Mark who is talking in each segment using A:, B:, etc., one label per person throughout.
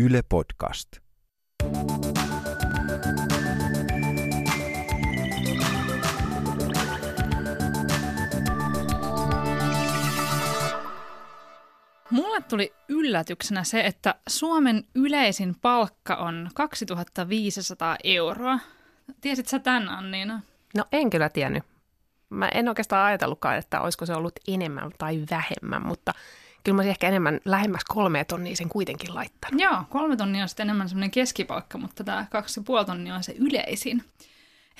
A: Yle Podcast.
B: Mulle tuli yllätyksenä se, että Suomen yleisin palkka on 2500 euroa. Tiesit sä tämän, Anniina?
C: No en kyllä tiennyt. Mä en oikeastaan ajatellutkaan, että olisiko se ollut enemmän tai vähemmän, mutta kyllä mä olisin ehkä enemmän lähemmäs kolme tonnia sen kuitenkin laittanut.
B: Joo, kolme tonnia on sitten enemmän semmoinen keskipalkka, mutta tämä kaksi ja tonnia on se yleisin.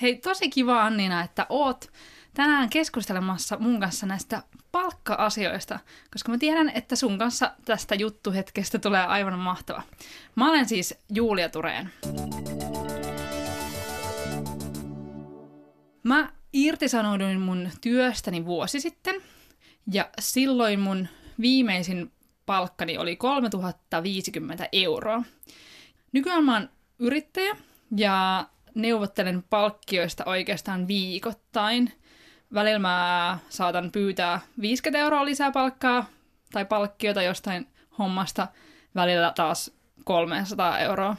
B: Hei, tosi kiva Anniina, että oot tänään keskustelemassa mun kanssa näistä palkka-asioista, koska mä tiedän, että sun kanssa tästä juttuhetkestä tulee aivan mahtava. Mä olen siis Julia Tureen. Mä irtisanouduin mun työstäni vuosi sitten, ja silloin mun viimeisin palkkani oli 3050 euroa. Nykyään mä oon yrittäjä ja neuvottelen palkkioista oikeastaan viikoittain. Välillä mä saatan pyytää 50 euroa lisää palkkaa tai palkkiota jostain hommasta, välillä taas 300 euroa.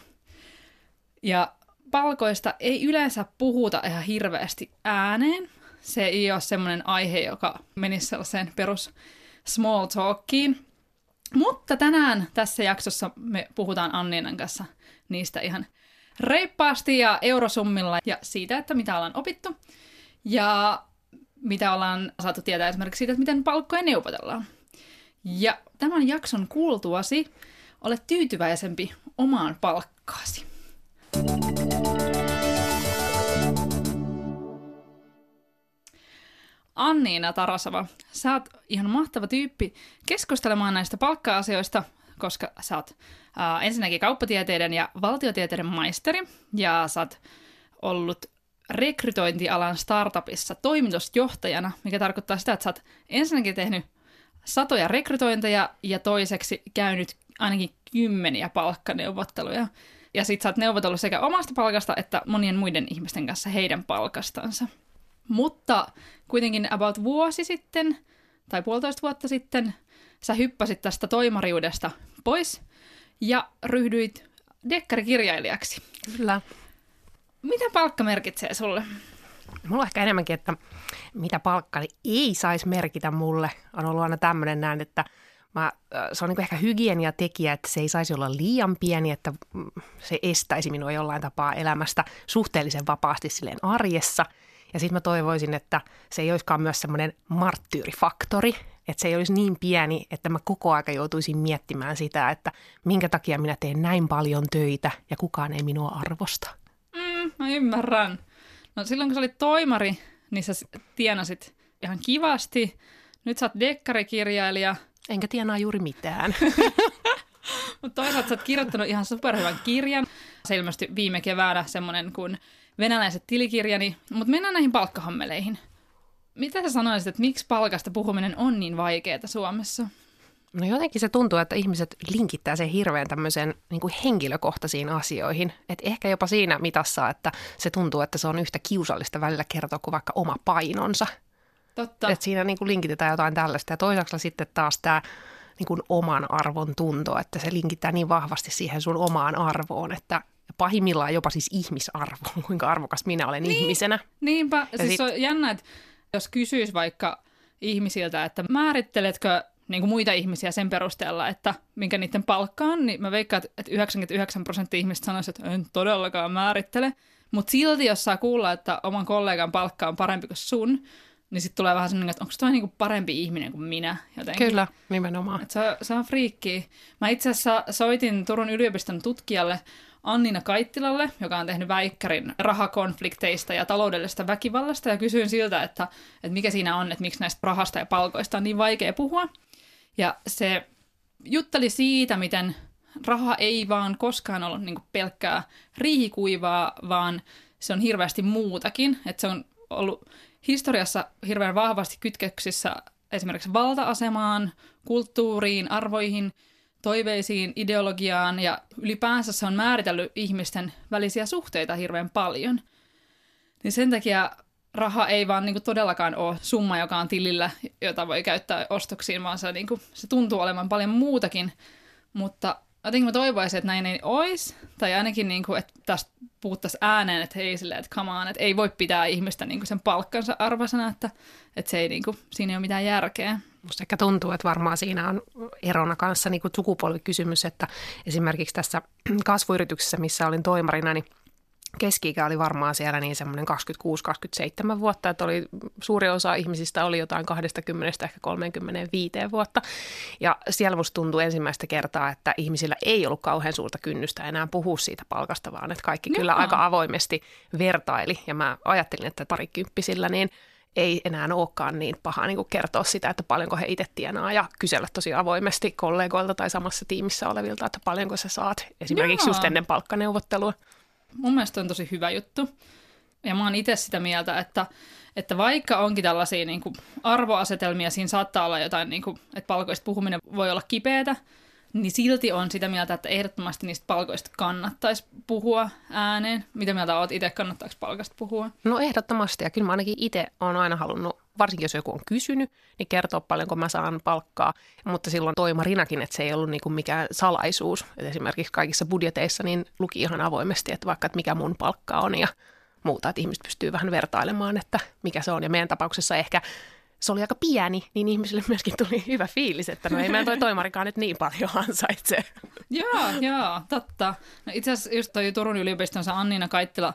B: Ja palkoista ei yleensä puhuta ihan hirveästi ääneen. Se ei ole semmoinen aihe, joka menisi sellaiseen perus small talkiin. Mutta tänään tässä jaksossa me puhutaan Anniinan kanssa niistä ihan reippaasti ja eurosummilla ja siitä, että mitä ollaan opittu ja mitä ollaan saatu tietää esimerkiksi siitä, että miten palkkoja neuvotellaan. Ja tämän jakson kuultuasi ole tyytyväisempi omaan palkkaasi. Anniina Tarasava, sä oot ihan mahtava tyyppi keskustelemaan näistä palkka-asioista, koska sä oot äh, ensinnäkin kauppatieteiden ja valtiotieteiden maisteri, ja sä oot ollut rekrytointialan startupissa toimitusjohtajana, mikä tarkoittaa sitä, että sä oot ensinnäkin tehnyt satoja rekrytointeja ja toiseksi käynyt ainakin kymmeniä palkkaneuvotteluja. Ja sit sä oot neuvotellut sekä omasta palkasta että monien muiden ihmisten kanssa heidän palkastansa. Mutta kuitenkin about vuosi sitten, tai puolitoista vuotta sitten, sä hyppäsit tästä toimariudesta pois ja ryhdyit dekkarikirjailijaksi.
C: Kyllä.
B: Mitä palkka merkitsee sulle?
C: Mulla on ehkä enemmänkin, että mitä palkkani ei saisi merkitä mulle. On ollut aina tämmöinen näin, että mä, se on niin ehkä hygieniatekijä, että se ei saisi olla liian pieni, että mm, se estäisi minua jollain tapaa elämästä suhteellisen vapaasti silleen arjessa – ja sitten mä toivoisin, että se ei olisikaan myös semmoinen marttyyrifaktori, että se ei olisi niin pieni, että mä koko aika joutuisin miettimään sitä, että minkä takia minä teen näin paljon töitä ja kukaan ei minua arvosta.
B: Mm, mä ymmärrän. No silloin kun sä olit toimari, niin sä tienasit ihan kivasti. Nyt sä oot dekkarikirjailija.
C: Enkä tienaa juuri mitään.
B: Mutta toisaalta sä oot kirjoittanut ihan superhyvän kirjan. Se ilmestyi viime keväänä semmoinen kuin venäläiset tilikirjani, mutta mennään näihin palkkahammeleihin. Mitä sä sanoisit, että miksi palkasta puhuminen on niin vaikeaa Suomessa?
C: No jotenkin se tuntuu, että ihmiset linkittää sen hirveän tämmöiseen niin kuin henkilökohtaisiin asioihin. Et ehkä jopa siinä mitassa, että se tuntuu, että se on yhtä kiusallista välillä kertoa kuin vaikka oma painonsa.
B: Totta.
C: Et siinä niin kuin linkitetään jotain tällaista. Ja toisaalta sitten taas tämä niin kuin oman arvon tunto, että se linkittää niin vahvasti siihen sun omaan arvoon, että pahimmillaan jopa siis ihmisarvo, kuinka arvokas minä olen niin, ihmisenä.
B: Niinpä, ja siis sit... on jännä, että jos kysyisi vaikka ihmisiltä, että määritteletkö niin kuin muita ihmisiä sen perusteella, että minkä niiden palkka on, niin mä veikkaan, että 99 prosenttia ihmistä sanoisi, että en todellakaan määrittele. Mutta silti, jos saa kuulla, että oman kollegan palkka on parempi kuin sun, niin sitten tulee vähän sellainen, että onko toi niinku parempi ihminen kuin minä jotenkin.
C: Kyllä, nimenomaan.
B: Et se, se on friikki. Mä itse asiassa soitin Turun yliopiston tutkijalle Annina Kaittilalle, joka on tehnyt väikkärin rahakonflikteista ja taloudellisesta väkivallasta, ja kysyin siltä, että, että mikä siinä on, että miksi näistä rahasta ja palkoista on niin vaikea puhua. Ja se jutteli siitä, miten raha ei vaan koskaan ollut niin pelkkää riihikuivaa, vaan se on hirveästi muutakin. Että se on ollut historiassa hirveän vahvasti kytköksissä esimerkiksi valta-asemaan, kulttuuriin, arvoihin – toiveisiin, ideologiaan ja ylipäänsä se on määritellyt ihmisten välisiä suhteita hirveän paljon. Niin sen takia raha ei vaan niin kuin todellakaan ole summa, joka on tilillä, jota voi käyttää ostoksiin, vaan se, niin kuin, se tuntuu olevan paljon muutakin. Mutta jotenkin mä toivoisin, että näin ei olisi, tai ainakin niin kuin, että tästä puhuttaisiin ääneen, että hei silleen, että come on, että ei voi pitää ihmistä niin kuin sen palkkansa arvosana, että, että se ei, niin kuin, siinä ei ole mitään järkeä.
C: Musta ehkä tuntuu, että varmaan siinä on erona kanssa niin kuin sukupolvikysymys, että esimerkiksi tässä kasvuyrityksessä, missä olin toimarina, niin keski oli varmaan siellä niin semmoinen 26-27 vuotta, että oli, suuri osa ihmisistä oli jotain 20 ehkä 35 vuotta. Ja siellä musta tuntui ensimmäistä kertaa, että ihmisillä ei ollut kauhean suurta kynnystä enää puhua siitä palkasta, vaan että kaikki Jaa. kyllä aika avoimesti vertaili. Ja mä ajattelin, että parikymppisillä niin ei enää olekaan niin paha niin kertoa sitä, että paljonko he itse tienaa ja kysellä tosi avoimesti kollegoilta tai samassa tiimissä olevilta, että paljonko sä saat esimerkiksi Jaa. just ennen palkkaneuvottelua
B: mun mielestä on tosi hyvä juttu. Ja mä oon itse sitä mieltä, että, että vaikka onkin tällaisia niin kuin arvoasetelmia, siinä saattaa olla jotain, niin kuin, että palkoista puhuminen voi olla kipeätä, niin silti on sitä mieltä, että ehdottomasti niistä palkoista kannattaisi puhua ääneen. Mitä mieltä oot itse, kannattaako palkasta puhua?
C: No ehdottomasti, ja kyllä mä ainakin itse olen aina halunnut, varsinkin jos joku on kysynyt, niin kertoa paljonko mä saan palkkaa. Mutta silloin toimarinakin, että se ei ollut niin kuin mikään salaisuus. Et esimerkiksi kaikissa budjeteissa niin luki ihan avoimesti, että vaikka että mikä mun palkka on ja muuta, että ihmiset pystyy vähän vertailemaan, että mikä se on. Ja meidän tapauksessa ehkä se oli aika pieni, niin ihmisille myöskin tuli hyvä fiilis, että no ei meidän toi toimarikaan nyt niin paljon ansaitse.
B: joo, joo, totta. No itse asiassa just toi Turun yliopistonsa Anniina Kaittila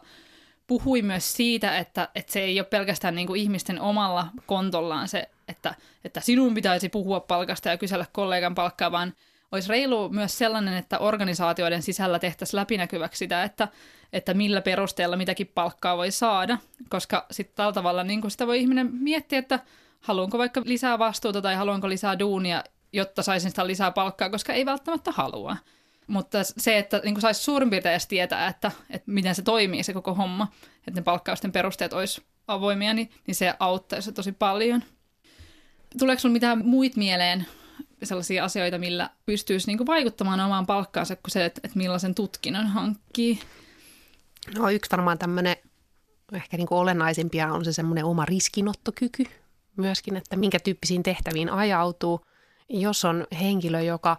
B: puhui myös siitä, että, että se ei ole pelkästään niin kuin ihmisten omalla kontollaan se, että, että sinun pitäisi puhua palkasta ja kysellä kollegan palkkaa, vaan olisi reilu myös sellainen, että organisaatioiden sisällä tehtäisiin läpinäkyväksi sitä, että, että millä perusteella mitäkin palkkaa voi saada, koska sitten tällä tavalla niin sitä voi ihminen miettiä, että haluanko vaikka lisää vastuuta tai haluanko lisää duunia, jotta saisin sitä lisää palkkaa, koska ei välttämättä halua. Mutta se, että niin saisi suurin piirtein edes tietää, että, että miten se toimii se koko homma, että ne palkkausten perusteet olisi avoimia, niin, niin se auttaisi tosi paljon. Tuleeko sinulla mitään muit mieleen sellaisia asioita, millä pystyisi niin vaikuttamaan omaan palkkaansa kuin se, että, että millaisen tutkinnon hankkii?
C: No yksi varmaan tämmöinen ehkä niin kuin olennaisimpia on se semmoinen oma riskinottokyky myöskin, että minkä tyyppisiin tehtäviin ajautuu. Jos on henkilö, joka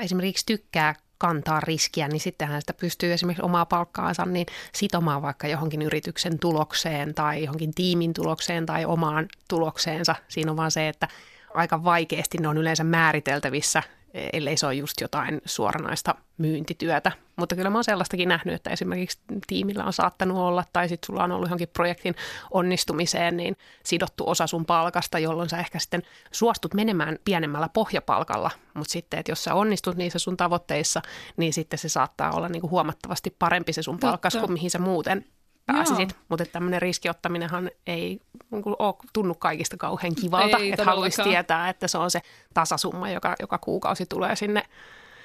C: esimerkiksi tykkää kantaa riskiä, niin sittenhän sitä pystyy esimerkiksi omaa palkkaansa niin sitomaan vaikka johonkin yrityksen tulokseen tai johonkin tiimin tulokseen tai omaan tulokseensa. Siinä on vaan se, että aika vaikeasti ne on yleensä määriteltävissä ellei se ole just jotain suoranaista myyntityötä. Mutta kyllä mä oon sellaistakin nähnyt, että esimerkiksi tiimillä on saattanut olla, tai sitten sulla on ollut johonkin projektin onnistumiseen, niin sidottu osa sun palkasta, jolloin sä ehkä sitten suostut menemään pienemmällä pohjapalkalla. Mutta sitten, että jos sä onnistut niissä sun tavoitteissa, niin sitten se saattaa olla niinku huomattavasti parempi se sun palkas kuin mihin sä muuten pääsisit. Mutta tämmöinen riskiottaminenhan ei niin kuin, ole tunnu kaikista kauhean kivalta, ei, että haluaisi tietää, että se on se tasasumma, joka joka kuukausi tulee sinne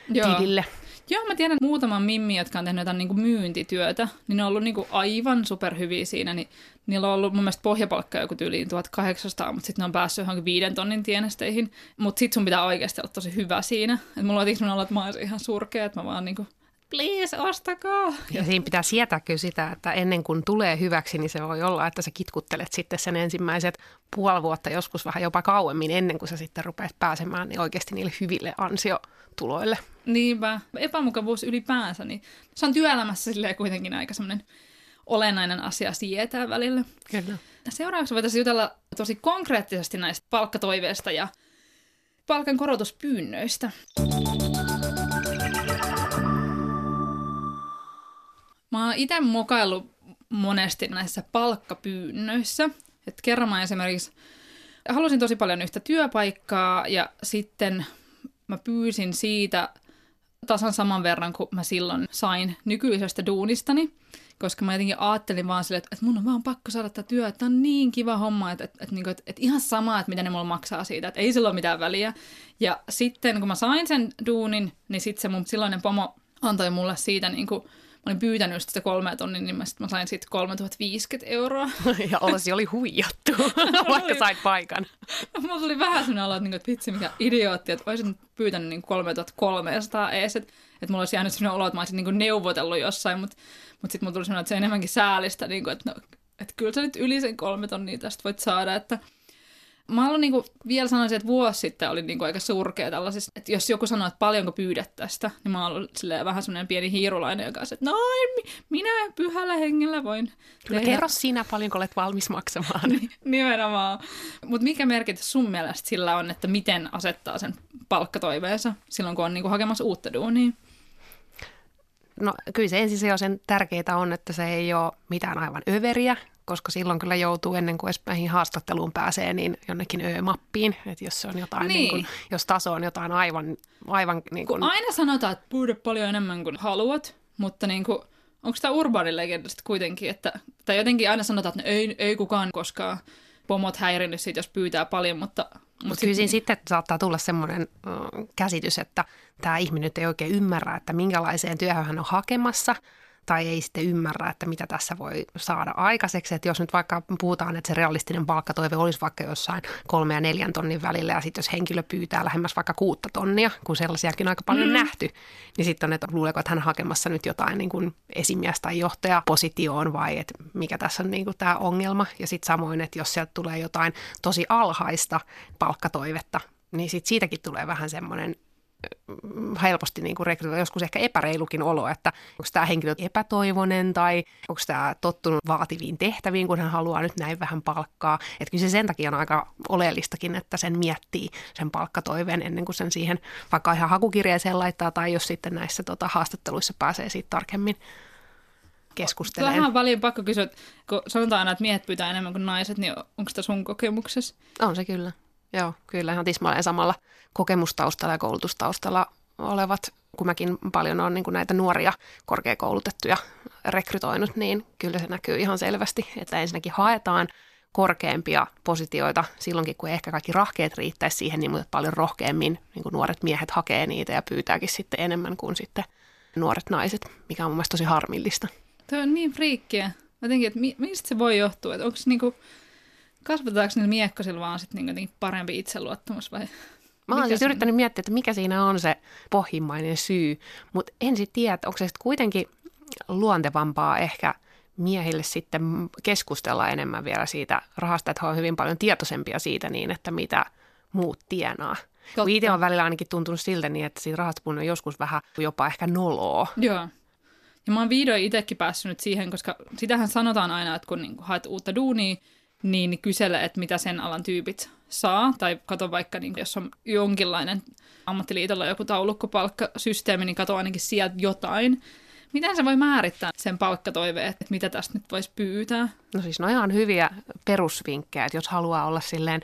C: Joo. tilille.
B: Joo, mä tiedän muutaman mimmi, jotka on tehnyt jotain niin kuin myyntityötä, niin ne on ollut niin kuin aivan superhyviä siinä. Niin niillä on ollut mun mielestä pohjapalkka joku tyyliin 1800, mutta sitten ne on päässyt johonkin viiden tonnin tienesteihin. Mutta sitten sun pitää oikeasti olla tosi hyvä siinä. Et mulla on sellainen että mä olisin ihan surkea, että mä vaan niin kuin please, ostakaa.
C: Ja siinä pitää sietää kyllä sitä, että ennen kuin tulee hyväksi, niin se voi olla, että sä kitkuttelet sitten sen ensimmäiset puoli vuotta, joskus vähän jopa kauemmin, ennen kuin sä sitten rupeat pääsemään niin oikeasti niille hyville ansiotuloille.
B: Niinpä. Epämukavuus ylipäänsä, niin se on työelämässä kuitenkin aika semmoinen olennainen asia sietää välillä.
C: Kyllä.
B: Seuraavaksi voitaisiin jutella tosi konkreettisesti näistä palkkatoiveista ja palkan korotuspyynnöistä. Mä oon itse mukaillut monesti näissä palkkapyynnöissä. Et kerran mä esimerkiksi halusin tosi paljon yhtä työpaikkaa ja sitten mä pyysin siitä tasan saman verran kuin mä silloin sain nykyisestä duunistani, koska mä jotenkin ajattelin vaan sille, että, mun on vaan pakko saada tätä työtä, että on niin kiva homma, että, että, että, että, että, että ihan sama, että mitä ne mulla maksaa siitä, että ei sillä ole mitään väliä. Ja sitten kun mä sain sen duunin, niin sitten se mun silloinen pomo antoi mulle siitä niin kuin olin pyytänyt sitä kolmea tonnin, niin mä, sit mä sain sitten 3050 euroa.
C: Ja Olasi oli huijattu, vaikka sait paikan.
B: Mulla tuli vähän sellainen olo, että, että vitsi mikä idiootti, että olisin pyytänyt niin 3300 ees, että, että mulla olisi jäänyt sellainen olo, että mä olisin niin neuvotellut jossain, mutta, mutta sitten mulla tuli sellainen, että se on enemmänkin säälistä, niin kuin, että, no, että kyllä sä nyt yli sen kolme tonnia tästä voit saada, että Mä olen niinku, vielä sanoisin, että vuosi sitten oli niinku aika surkea tällaisessa, että jos joku sanoo, että paljonko pyydät tästä, niin mä oon ollut vähän semmoinen pieni hiirulainen, joka sanoo, että noin, minä pyhällä hengellä voin
C: Kyllä tehdä. kerro sinä paljonko olet valmis maksamaan.
B: Nimenomaan. Mutta mikä merkitys sun mielestä sillä on, että miten asettaa sen palkkatoiveensa silloin, kun on niinku hakemassa uutta duunia?
C: No kyllä se ensisijaisen tärkeää on, että se ei ole mitään aivan överiä, koska silloin kyllä joutuu ennen kuin edes näihin haastatteluun pääsee, niin jonnekin ö-mappiin, että jos se on jotain, niin. Niin kuin, jos taso on jotain aivan... aivan niin kuin...
B: Aina sanotaan, että pyydä paljon enemmän kuin haluat, mutta niin kuin, onko tämä urbaani legenda kuitenkin, että, tai jotenkin aina sanotaan, että ei, ei kukaan koskaan pomot häirinnyt siitä, jos pyytää paljon, mutta...
C: Mutta Mut kyllä siinä sitten saattaa tulla semmoinen käsitys, että tämä ihminen ei oikein ymmärrä, että minkälaiseen työhön hän on hakemassa – tai ei sitten ymmärrä, että mitä tässä voi saada aikaiseksi. Että jos nyt vaikka puhutaan, että se realistinen palkkatoive olisi vaikka jossain kolme ja neljän tonnin välillä ja sitten jos henkilö pyytää lähemmäs vaikka kuutta tonnia, kun sellaisiakin on aika paljon mm. nähty, niin sitten on, että luuleeko, että hän hakemassa nyt jotain niin kuin esimies tai johtaja positioon vai että mikä tässä on niin kuin tämä ongelma. Ja sitten samoin, että jos sieltä tulee jotain tosi alhaista palkkatoivetta, niin sit siitäkin tulee vähän semmoinen helposti niin kuin rekrytoida joskus ehkä epäreilukin olo, että onko tämä henkilö epätoivoinen tai onko tämä tottunut vaativiin tehtäviin, kun hän haluaa nyt näin vähän palkkaa. Että kyllä se sen takia on aika oleellistakin, että sen miettii sen palkkatoiveen ennen kuin sen siihen vaikka ihan hakukirjeeseen laittaa tai jos sitten näissä tota, haastatteluissa pääsee siitä tarkemmin keskustelemaan.
B: Vähän paljon pakko kysyä, kun sanotaan aina, että miehet pyytää enemmän kuin naiset, niin onko sitä sun kokemuksessa?
C: On se kyllä. Joo, kyllä ihan tismalleen samalla kokemustaustalla ja koulutustaustalla olevat, kun mäkin paljon olen niin kuin näitä nuoria korkeakoulutettuja rekrytoinut, niin kyllä se näkyy ihan selvästi, että ensinnäkin haetaan korkeampia positioita silloinkin, kun ehkä kaikki rahkeet riittäisi siihen, niin mutta paljon rohkeammin niin kuin nuoret miehet hakee niitä ja pyytääkin sitten enemmän kuin sitten nuoret naiset, mikä on mun mielestä tosi harmillista.
B: Tuo on niin friikkiä. Jotenkin, että mistä se voi johtua? Että onko se niinku, kasvatetaanko niillä miekkosilla vaan sitten niinku parempi itseluottamus vai
C: Mä oon siis yrittänyt miettiä, että mikä siinä on se pohjimmainen syy, mutta en sitten tiedä, onko se sitten kuitenkin luontevampaa ehkä miehille sitten keskustella enemmän vielä siitä rahasta, että he on hyvin paljon tietoisempia siitä niin, että mitä muut tienaa. Itse on välillä ainakin tuntunut siltä niin, että siitä rahasta on joskus vähän jopa ehkä noloa.
B: Joo. Ja mä oon vihdoin itsekin päässyt siihen, koska sitähän sanotaan aina, että kun niinku haet uutta duunia, niin kysele, että mitä sen alan tyypit saa, tai kato vaikka, niin jos on jonkinlainen ammattiliitolla joku taulukkopalkkasysteemi, niin kato ainakin sieltä jotain. Miten se voi määrittää sen palkkatoiveen, että mitä tästä nyt voisi pyytää?
C: No siis no ihan hyviä perusvinkkejä, että jos haluaa olla silleen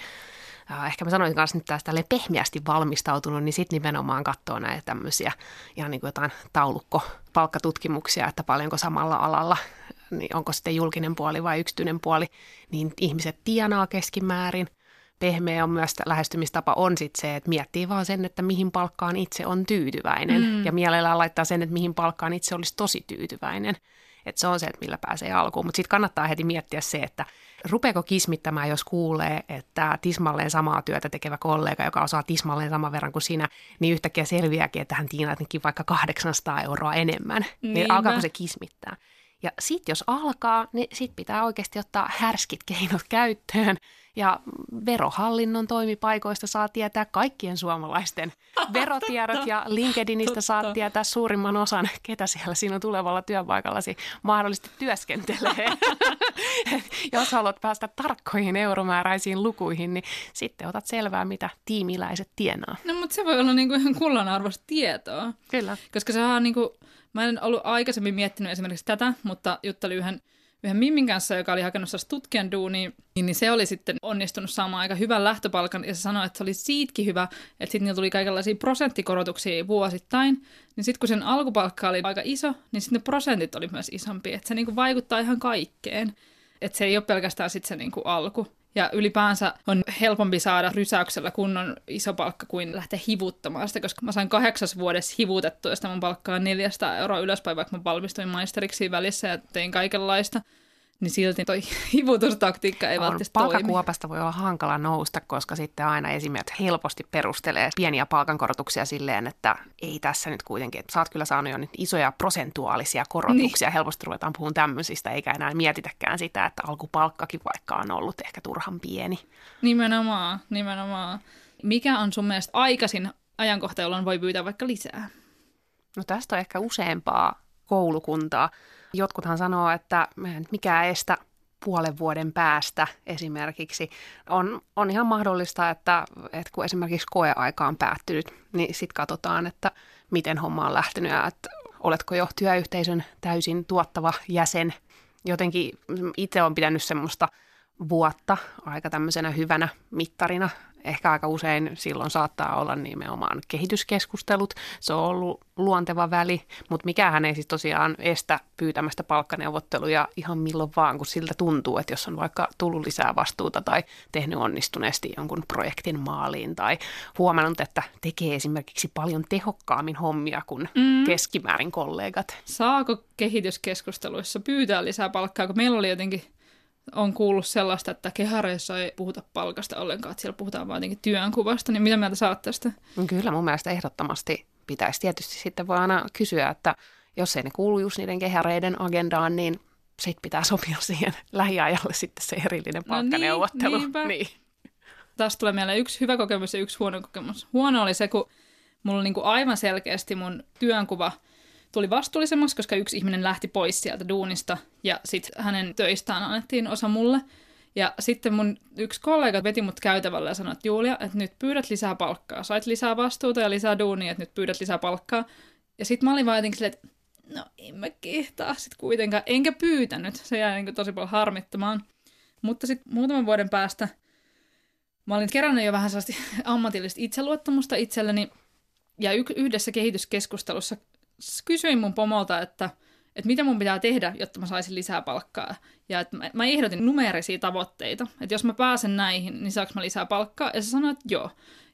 C: ehkä mä sanoisin kanssa nyt tästä pehmeästi valmistautunut, niin sitten nimenomaan katsoo näitä tämmöisiä ihan niin kuin jotain taulukko palkkatutkimuksia, että paljonko samalla alalla niin onko sitten julkinen puoli vai yksityinen puoli, niin ihmiset tienaa keskimäärin. Pehmeä on myös lähestymistapa on sitten se, että miettii vaan sen, että mihin palkkaan itse on tyytyväinen. Mm. Ja mielellään laittaa sen, että mihin palkkaan itse olisi tosi tyytyväinen. Että se on se, että millä pääsee alkuun. Mutta sitten kannattaa heti miettiä se, että rupeeko kismittämään, jos kuulee, että tismalleen samaa työtä tekevä kollega, joka osaa tismalleen saman verran kuin sinä, niin yhtäkkiä selviääkin, että hän tienaakin vaikka 800 euroa enemmän. Niin. Niin alkaako se kismittää? Ja sitten jos alkaa, niin sitten pitää oikeasti ottaa härskit keinot käyttöön. Ja verohallinnon toimipaikoista saa tietää kaikkien suomalaisten verotiedot ja LinkedInistä saa tietää suurimman osan, ketä siellä sinun tulevalla työpaikallasi mahdollisesti työskentelee. jos haluat päästä tarkkoihin euromääräisiin lukuihin, niin sitten otat selvää, mitä tiimiläiset tienaa.
B: No mutta se voi olla niinku ihan kullanarvoista tietoa.
C: Kyllä.
B: Koska se on niinku Mä en ollut aikaisemmin miettinyt esimerkiksi tätä, mutta juttelin yhden, yhden Mimmin kanssa, joka oli hakenut tutkijan duunia, niin se oli sitten onnistunut saamaan aika hyvän lähtöpalkan, ja se sanoi, että se oli siitäkin hyvä, että sitten niillä tuli kaikenlaisia prosenttikorotuksia vuosittain, niin sitten kun sen alkupalkka oli aika iso, niin sitten ne prosentit oli myös isompi, että se niinku vaikuttaa ihan kaikkeen, että se ei ole pelkästään sitten se niinku alku. Ja ylipäänsä on helpompi saada rysäyksellä kunnon iso palkka kuin lähteä hivuttamaan sitä, koska mä sain kahdeksas vuodessa hivutettua ja mun palkkaa 400 euroa ylöspäin, vaikka mä valmistuin maisteriksi välissä ja tein kaikenlaista. Niin silti toi hivutustaktiikka ei välttämättä toimi.
C: Palkakuopasta voi olla hankala nousta, koska sitten aina esimiehet helposti perustelee pieniä palkankorotuksia silleen, että ei tässä nyt kuitenkin, että sä oot kyllä saanut jo nyt isoja prosentuaalisia korotuksia, niin. helposti ruvetaan puhumaan tämmöisistä, eikä enää mietitäkään sitä, että alkupalkkakin vaikka on ollut ehkä turhan pieni.
B: Nimenomaan, nimenomaan. Mikä on sun mielestä aikaisin ajankohta, jolloin voi pyytää vaikka lisää?
C: No tästä on ehkä useampaa koulukuntaa. Jotkuthan sanoo, että mikä estä puolen vuoden päästä esimerkiksi. On, on ihan mahdollista, että, että kun esimerkiksi koeaika on päättynyt, niin sitten katsotaan, että miten homma on lähtenyt ja että oletko jo työyhteisön täysin tuottava jäsen. Jotenkin itse olen pitänyt semmoista vuotta aika tämmöisenä hyvänä mittarina ehkä aika usein silloin saattaa olla nimenomaan kehityskeskustelut. Se on ollut luonteva väli, mutta mikähän ei siis tosiaan estä pyytämästä palkkaneuvotteluja ihan milloin vaan, kun siltä tuntuu, että jos on vaikka tullut lisää vastuuta tai tehnyt onnistuneesti jonkun projektin maaliin tai huomannut, että tekee esimerkiksi paljon tehokkaammin hommia kuin mm. keskimäärin kollegat.
B: Saako kehityskeskusteluissa pyytää lisää palkkaa, kun meillä oli jotenkin on kuullut sellaista, että kehareissa ei puhuta palkasta ollenkaan, että siellä puhutaan vain jotenkin työnkuvasta, niin mitä mieltä saat tästä?
C: No kyllä mun mielestä ehdottomasti pitäisi tietysti sitten vaan aina kysyä, että jos ei ne kuulu just niiden kehareiden agendaan, niin sit pitää sopia siihen lähiajalle sitten se erillinen palkkaneuvottelu. No niin, niin.
B: Tästä tulee mieleen yksi hyvä kokemus ja yksi huono kokemus. Huono oli se, kun mulla oli niin kuin aivan selkeästi mun työnkuva – tuli vastuullisemmaksi, koska yksi ihminen lähti pois sieltä duunista ja sitten hänen töistään annettiin osa mulle. Ja sitten mun yksi kollega veti mut käytävällä ja sanoi, että Julia, että nyt pyydät lisää palkkaa. Sait lisää vastuuta ja lisää duunia, että nyt pyydät lisää palkkaa. Ja sitten mä olin vaan jotenkin silleen, että no en mä kehtaa sitten kuitenkaan. Enkä pyytänyt. Se jäi niin tosi paljon harmittamaan. Mutta sitten muutaman vuoden päästä mä olin kerännyt jo vähän sellaista ammatillista itseluottamusta itselleni. Ja yhdessä kehityskeskustelussa kysyin mun pomolta, että, että mitä mun pitää tehdä, jotta mä saisin lisää palkkaa. Ja että mä, mä ehdotin numeerisia tavoitteita, että jos mä pääsen näihin, niin saanko mä lisää palkkaa? Ja se sanoi, että joo.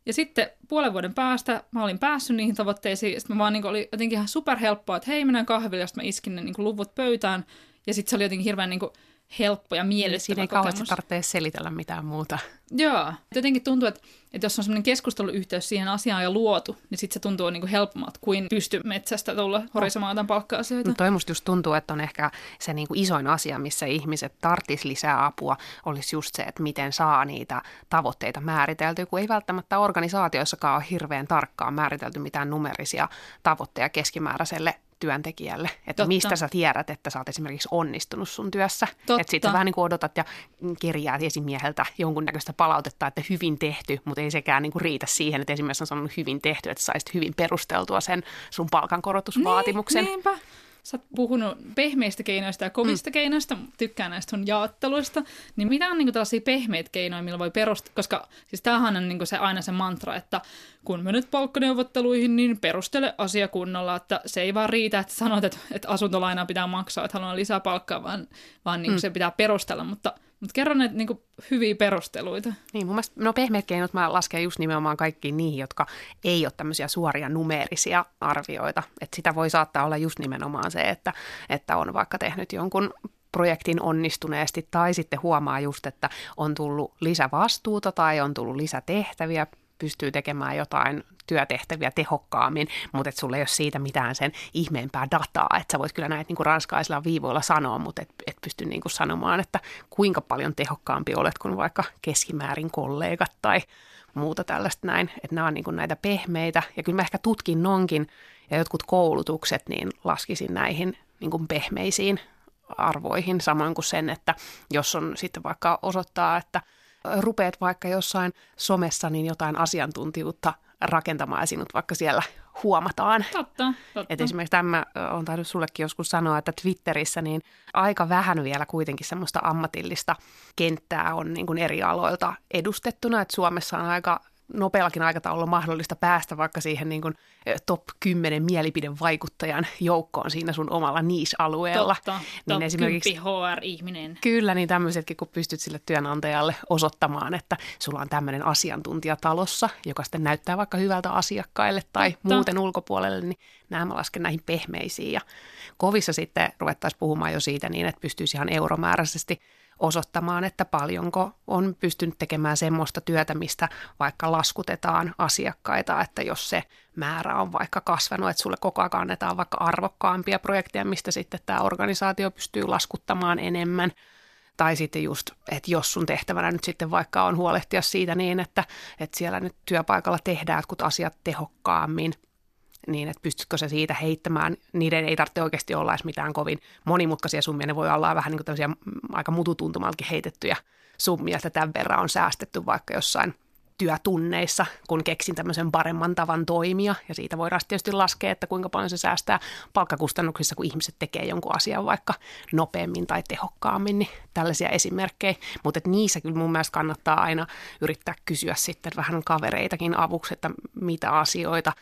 B: Ja sitten puolen vuoden päästä mä olin päässyt niihin tavoitteisiin, sitten mä vaan niin oli jotenkin ihan superhelppoa, että hei, mennään kahville, josta mä iskin ne niin luvut pöytään. Ja sitten se oli jotenkin hirveän niin kuin, helppo ja miellyttävä
C: Siinä ei kauheasti tarvitse selitellä mitään muuta.
B: Joo. Jotenkin tuntuu, että, että jos on semmoinen keskusteluyhteys siihen asiaan jo luotu, niin sitten se tuntuu niin kuin helpommat kuin pysty metsästä tulla horisomaan tämän palkka-asioita.
C: No toi musta just tuntuu, että on ehkä se niin kuin isoin asia, missä ihmiset tarttis lisää apua, olisi just se, että miten saa niitä tavoitteita määriteltyä, kun ei välttämättä organisaatioissakaan ole hirveän tarkkaan määritelty mitään numerisia tavoitteja keskimääräiselle työntekijälle, että Totta. mistä sä tiedät, että sä oot esimerkiksi onnistunut sun työssä. Että sitten vähän niin kuin odotat ja kirjaa esimieheltä jonkunnäköistä palautetta, että hyvin tehty, mutta ei sekään niin kuin riitä siihen, että esimerkiksi on sanonut hyvin tehty, että saisit hyvin perusteltua sen sun palkankorotusvaatimuksen.
B: Niin, niinpä. Sä oot puhunut pehmeistä keinoista ja kovista mm. keinoista, tykkään näistä sun jaotteluista, niin mitä on niinku tällaisia pehmeitä keinoja, millä voi perustaa, koska siis tämähän on niinku se aina se mantra, että kun menet palkkaneuvotteluihin, niin perustele asia kunnolla, että se ei vaan riitä, että sanot, että, että asuntolainaa pitää maksaa, että haluan lisää palkkaa, vaan, vaan niinku mm. se pitää perustella, mutta – mutta kerro näitä niin kuin, hyviä perusteluita.
C: Niin, mun mielestä, no pehmeät keinot mä lasken just nimenomaan kaikkiin niihin, jotka ei ole tämmöisiä suoria numeerisia arvioita. Että sitä voi saattaa olla just nimenomaan se, että, että on vaikka tehnyt jonkun projektin onnistuneesti tai sitten huomaa just, että on tullut lisävastuuta tai on tullut lisätehtäviä, pystyy tekemään jotain työtehtäviä tehokkaammin, mutta että sulla ei ole siitä mitään sen ihmeempää dataa, että sä voit kyllä näitä niin ranskaisilla viivoilla sanoa, mutta et, et pysty niin kuin sanomaan, että kuinka paljon tehokkaampi olet kuin vaikka keskimäärin kollegat tai muuta tällaista näin, että nämä on niin kuin näitä pehmeitä. Ja kyllä mä ehkä tutkinnonkin ja jotkut koulutukset niin laskisin näihin niin kuin pehmeisiin arvoihin, samoin kuin sen, että jos on sitten vaikka osoittaa, että rupeat vaikka jossain somessa niin jotain asiantuntijuutta rakentamaan ja sinut vaikka siellä huomataan.
B: Totta, totta.
C: Et esimerkiksi tämä on tainnut sullekin joskus sanoa, että Twitterissä niin aika vähän vielä kuitenkin semmoista ammatillista kenttää on niin kuin eri aloilta edustettuna, että Suomessa on aika nopeallakin aikataululla mahdollista päästä vaikka siihen niin kuin top 10 mielipidevaikuttajan joukkoon siinä sun omalla niche-alueella.
B: Totta,
C: niin
B: top
C: esimerkiksi,
B: HR-ihminen.
C: Kyllä, niin tämmöisetkin, kun pystyt sille työnantajalle osoittamaan, että sulla on tämmöinen asiantuntija talossa, joka sitten näyttää vaikka hyvältä asiakkaille tai
B: Totta.
C: muuten ulkopuolelle, niin nämä mä lasken näihin pehmeisiin. Ja kovissa sitten ruvettaisiin puhumaan jo siitä niin, että pystyisi ihan euromääräisesti osoittamaan, että paljonko on pystynyt tekemään semmoista työtä, mistä vaikka laskutetaan asiakkaita, että jos se määrä on vaikka kasvanut, että sulle koko ajan annetaan vaikka arvokkaampia projekteja, mistä sitten tämä organisaatio pystyy laskuttamaan enemmän. Tai sitten just, että jos sun tehtävänä nyt sitten vaikka on huolehtia siitä niin, että, että siellä nyt työpaikalla tehdään jotkut asiat tehokkaammin – niin että pystytkö se siitä heittämään. Niiden ei tarvitse oikeasti olla edes mitään kovin monimutkaisia summia. Ne voi olla vähän niin kuin mm, aika mututuntumaltakin heitettyjä summia, että tämän verran on säästetty vaikka jossain työtunneissa, kun keksin tämmöisen paremman tavan toimia. Ja siitä voidaan tietysti laskea, että kuinka paljon se säästää palkkakustannuksissa, kun ihmiset tekee jonkun asian vaikka nopeammin tai tehokkaammin, niin tällaisia esimerkkejä. Mutta niissä kyllä mun mielestä kannattaa aina yrittää kysyä sitten vähän kavereitakin avuksi, että mitä asioita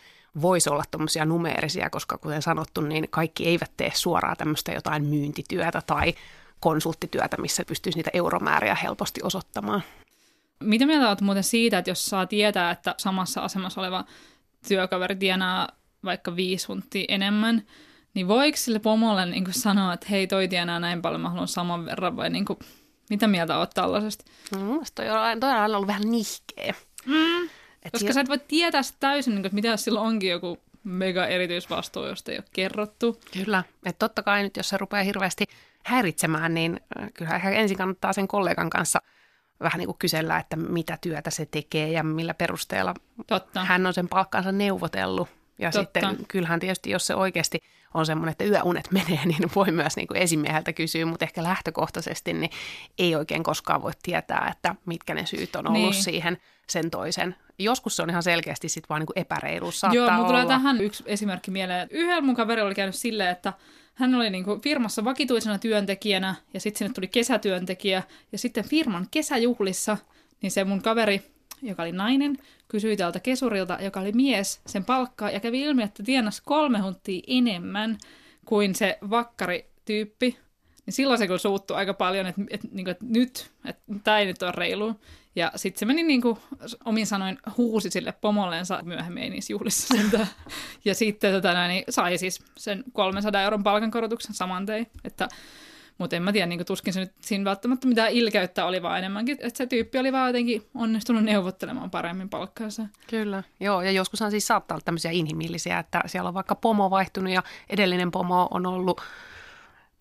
C: voisi olla tuommoisia numeerisia, koska kuten sanottu, niin kaikki eivät tee suoraan tämmöistä jotain myyntityötä tai konsulttityötä, missä pystyisi niitä euromääriä helposti osoittamaan.
B: Mitä mieltä olet muuten siitä, että jos saa tietää, että samassa asemassa oleva työkaveri tienaa vaikka viisi huntia enemmän, niin voiko sille pomolle niin sanoa, että hei, toi tienaa näin paljon, mä haluan saman verran, vai niin kuin, mitä mieltä olet tällaisesta?
C: No, toi on, toi on ollut vähän nihkeä.
B: Mm. Et Koska jo... sä et voi tietää täysin, niin kuin, että mitä jos sillä onkin joku mega erityisvastuu, josta ei ole kerrottu.
C: Kyllä, että totta kai nyt jos se rupeaa hirveästi häiritsemään, niin äh, kyllä ehkä ensin kannattaa sen kollegan kanssa vähän niin kuin kysellä, että mitä työtä se tekee ja millä perusteella Totta. hän on sen palkkansa neuvotellut. Ja Totta. sitten kyllähän tietysti, jos se oikeasti on semmoinen, että yöunet menee, niin voi myös niin kuin esimieheltä kysyä, mutta ehkä lähtökohtaisesti niin ei oikein koskaan voi tietää, että mitkä ne syyt on ollut niin. siihen sen toisen joskus se on ihan selkeästi sitten vaan niin epäreiluus. Saattaa
B: Joo, mulla
C: tulee
B: tähän yksi esimerkki mieleen. Yhdellä mun kaverilla oli käynyt silleen, että hän oli niin kuin firmassa vakituisena työntekijänä ja sitten sinne tuli kesätyöntekijä ja sitten firman kesäjuhlissa, niin se mun kaveri, joka oli nainen, kysyi tältä kesurilta, joka oli mies, sen palkkaa ja kävi ilmi, että tienasi kolme huntia enemmän kuin se vakkarityyppi. Niin silloin se kyllä suuttui aika paljon, että, että, että, että nyt, että tämä ei nyt ole reilu. Ja sitten se meni niin kuin, omin sanoin huusi sille pomollensa myöhemmin ei niissä juhlissa sentään. ja sitten tota, niin sai siis sen 300 euron palkankorotuksen saman tein. Että, mutta en mä tiedä, niin tuskin se nyt siinä välttämättä mitään ilkeyttä oli, vaan enemmänkin, että se tyyppi oli vaan jotenkin onnistunut neuvottelemaan paremmin palkkaansa.
C: Kyllä, joo, ja joskushan siis saattaa olla tämmöisiä inhimillisiä, että siellä on vaikka pomo vaihtunut ja edellinen pomo on ollut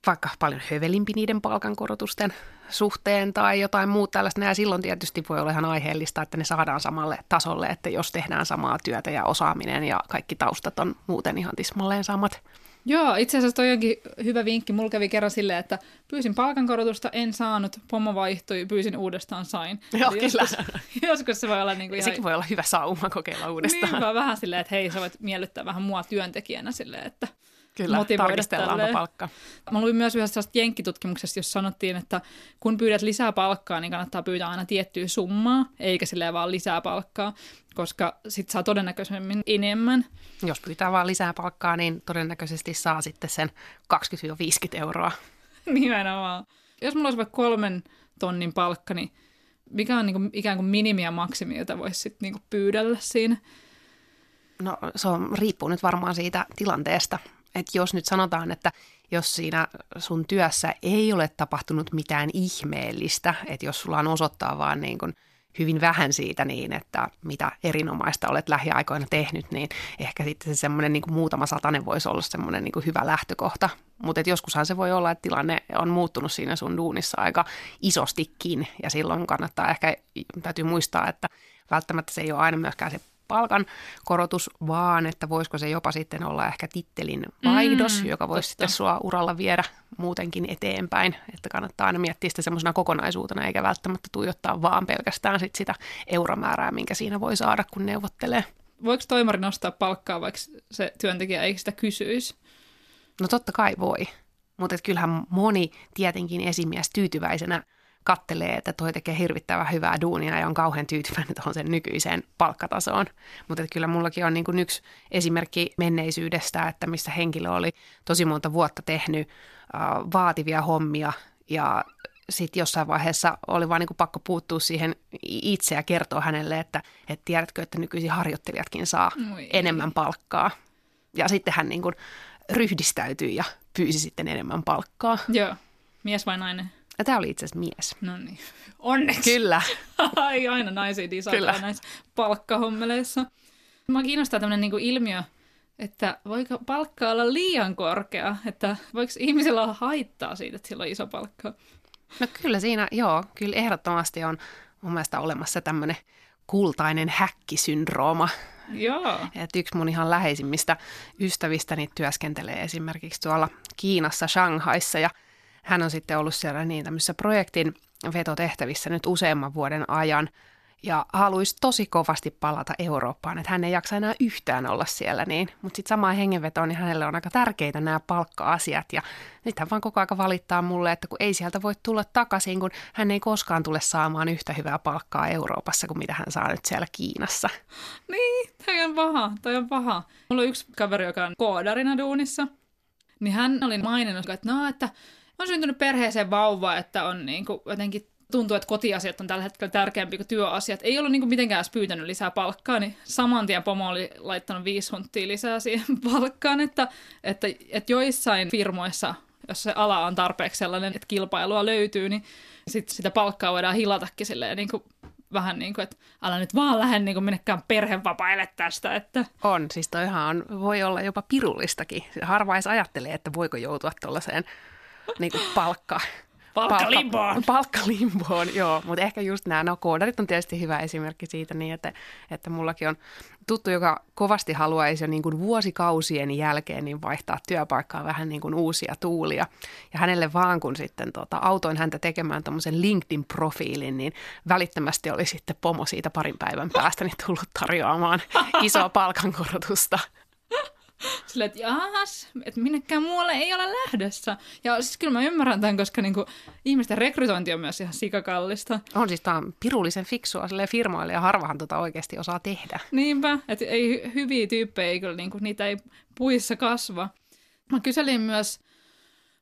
C: vaikka paljon hövelimpi niiden palkankorotusten suhteen tai jotain muuta tällaista. Ja silloin tietysti voi olla ihan aiheellista, että ne saadaan samalle tasolle, että jos tehdään samaa työtä ja osaaminen ja kaikki taustat on muuten ihan tismalleen samat.
B: Joo, itse asiassa toi onkin hyvä vinkki. Mulla kävi kerran silleen, että pyysin palkankorotusta, en saanut, pomo vaihtui, pyysin uudestaan, sain.
C: Joo, kyllä.
B: Joskus, joskus se voi olla niin kuin
C: ihan... Sekin voi olla hyvä sauma kokeilla uudestaan.
B: Niin, vähän silleen, että hei, sä voit miellyttää vähän mua työntekijänä silleen, että
C: Kyllä, tarkistellaanpa palkka.
B: Mä luin myös yhdessä jenkkitutkimuksesta, jossa sanottiin, että kun pyydät lisää palkkaa, niin kannattaa pyytää aina tiettyä summaa, eikä silleen vaan lisää palkkaa, koska sit saa todennäköisemmin enemmän.
C: Jos pyytää vaan lisää palkkaa, niin todennäköisesti saa sitten sen 20-50 euroa.
B: Nimenomaan. Jos mulla olisi vaikka kolmen tonnin palkka, niin mikä on niin ikään kuin minimi ja maksimi, jota voisi sitten niin pyydellä siinä?
C: No se on, riippuu nyt varmaan siitä tilanteesta että jos nyt sanotaan, että jos siinä sun työssä ei ole tapahtunut mitään ihmeellistä, että jos sulla on osoittaa vaan niin kuin hyvin vähän siitä niin, että mitä erinomaista olet lähiaikoina tehnyt, niin ehkä sitten se semmoinen niin muutama satanen voisi olla semmoinen niin hyvä lähtökohta. Mutta joskushan se voi olla, että tilanne on muuttunut siinä sun duunissa aika isostikin ja silloin kannattaa ehkä, täytyy muistaa, että välttämättä se ei ole aina myöskään se palkan korotus, vaan että voisiko se jopa sitten olla ehkä tittelin vaihdos, mm, joka voisi sitten sua uralla viedä muutenkin eteenpäin. Että kannattaa aina miettiä sitä semmoisena kokonaisuutena, eikä välttämättä tuijottaa vaan pelkästään sit sitä euromäärää, minkä siinä voi saada, kun neuvottelee.
B: Voiko toimari nostaa palkkaa, vaikka se työntekijä ei sitä kysyisi?
C: No totta kai voi, mutta kyllähän moni tietenkin esimies tyytyväisenä kattelee, että toi tekee hirvittävän hyvää duunia ja on kauhean tyytyväinen tuohon sen nykyiseen palkkatasoon. Mutta kyllä mullakin on niin kuin yksi esimerkki menneisyydestä, että missä henkilö oli tosi monta vuotta tehnyt äh, vaativia hommia ja sitten jossain vaiheessa oli vaan niin kuin pakko puuttua siihen itse ja kertoa hänelle, että, että tiedätkö, että nykyisin harjoittelijatkin saa Moi. enemmän palkkaa. Ja sitten hän niin kuin ryhdistäytyi ja pyysi sitten enemmän palkkaa.
B: Joo. Mies vai nainen?
C: Ja tämä oli itse asiassa mies.
B: No niin. Onneksi.
C: Kyllä.
B: Ai aina naisia disataan näissä palkkahommeleissa. Mä kiinnostaa tämmöinen niinku ilmiö, että voiko palkka olla liian korkea? Että voiko ihmisellä olla haittaa siitä, että sillä on iso palkka?
C: No kyllä siinä, joo, kyllä ehdottomasti on mun mielestä olemassa tämmöinen kultainen häkkisyndrooma.
B: Joo.
C: Et yksi mun ihan läheisimmistä ystävistäni työskentelee esimerkiksi tuolla Kiinassa, Shanghaissa ja hän on sitten ollut siellä niin tämmöisessä projektin vetotehtävissä nyt useamman vuoden ajan – ja haluaisi tosi kovasti palata Eurooppaan, että hän ei jaksa enää yhtään olla siellä niin. Mutta sitten samaan hengenvetoon, niin hänelle on aika tärkeitä nämä palkka-asiat ja nyt hän vaan koko aika valittaa mulle, että kun ei sieltä voi tulla takaisin, kun hän ei koskaan tule saamaan yhtä hyvää palkkaa Euroopassa kuin mitä hän saa nyt siellä Kiinassa.
B: Niin, toi on paha, toi on paha. Mulla on yksi kaveri, joka on koodarina duunissa, niin hän oli maininnut, että no, että on syntynyt perheeseen vauva, että on niin kuin jotenkin tuntuu, että kotiasiat on tällä hetkellä tärkeämpi kuin työasiat. Ei ollut niin mitenkään edes pyytänyt lisää palkkaa, niin saman tien pomo oli laittanut viisi hunttia lisää siihen palkkaan, että, että, että joissain firmoissa, jos se ala on tarpeeksi sellainen, että kilpailua löytyy, niin sit sitä palkkaa voidaan hilatakin silleen niin kuin vähän niin kuin, että älä nyt vaan lähde niin minnekään perhevapaille tästä. Että...
C: On, siis toihan on, voi olla jopa pirullistakin. Harvais ajattelee, että voiko joutua tuollaiseen niin
B: Palkkalimboon.
C: Palkka, palkkalimboon, joo. Mutta ehkä just nämä, no koodarit on tietysti hyvä esimerkki siitä niin, että, että mullakin on tuttu, joka kovasti haluaisi jo niin kuin vuosikausien jälkeen niin vaihtaa työpaikkaa vähän niin kuin uusia tuulia. Ja hänelle vaan kun sitten tota, autoin häntä tekemään tuommoisen LinkedIn-profiilin, niin välittömästi oli sitten pomo siitä parin päivän päästä niin tullut tarjoamaan isoa palkankorotusta.
B: Silleen, että jahas, että minnekään muualle ei ole lähdössä. Ja siis kyllä mä ymmärrän tämän, koska niinku, ihmisten rekrytointi on myös ihan sikakallista.
C: On siis tämä pirullisen fiksua firmoille ja harvahan tota oikeasti osaa tehdä.
B: Niinpä, että ei, hyviä tyyppejä ei kyllä, niinku, niitä ei puissa kasva. Mä kyselin myös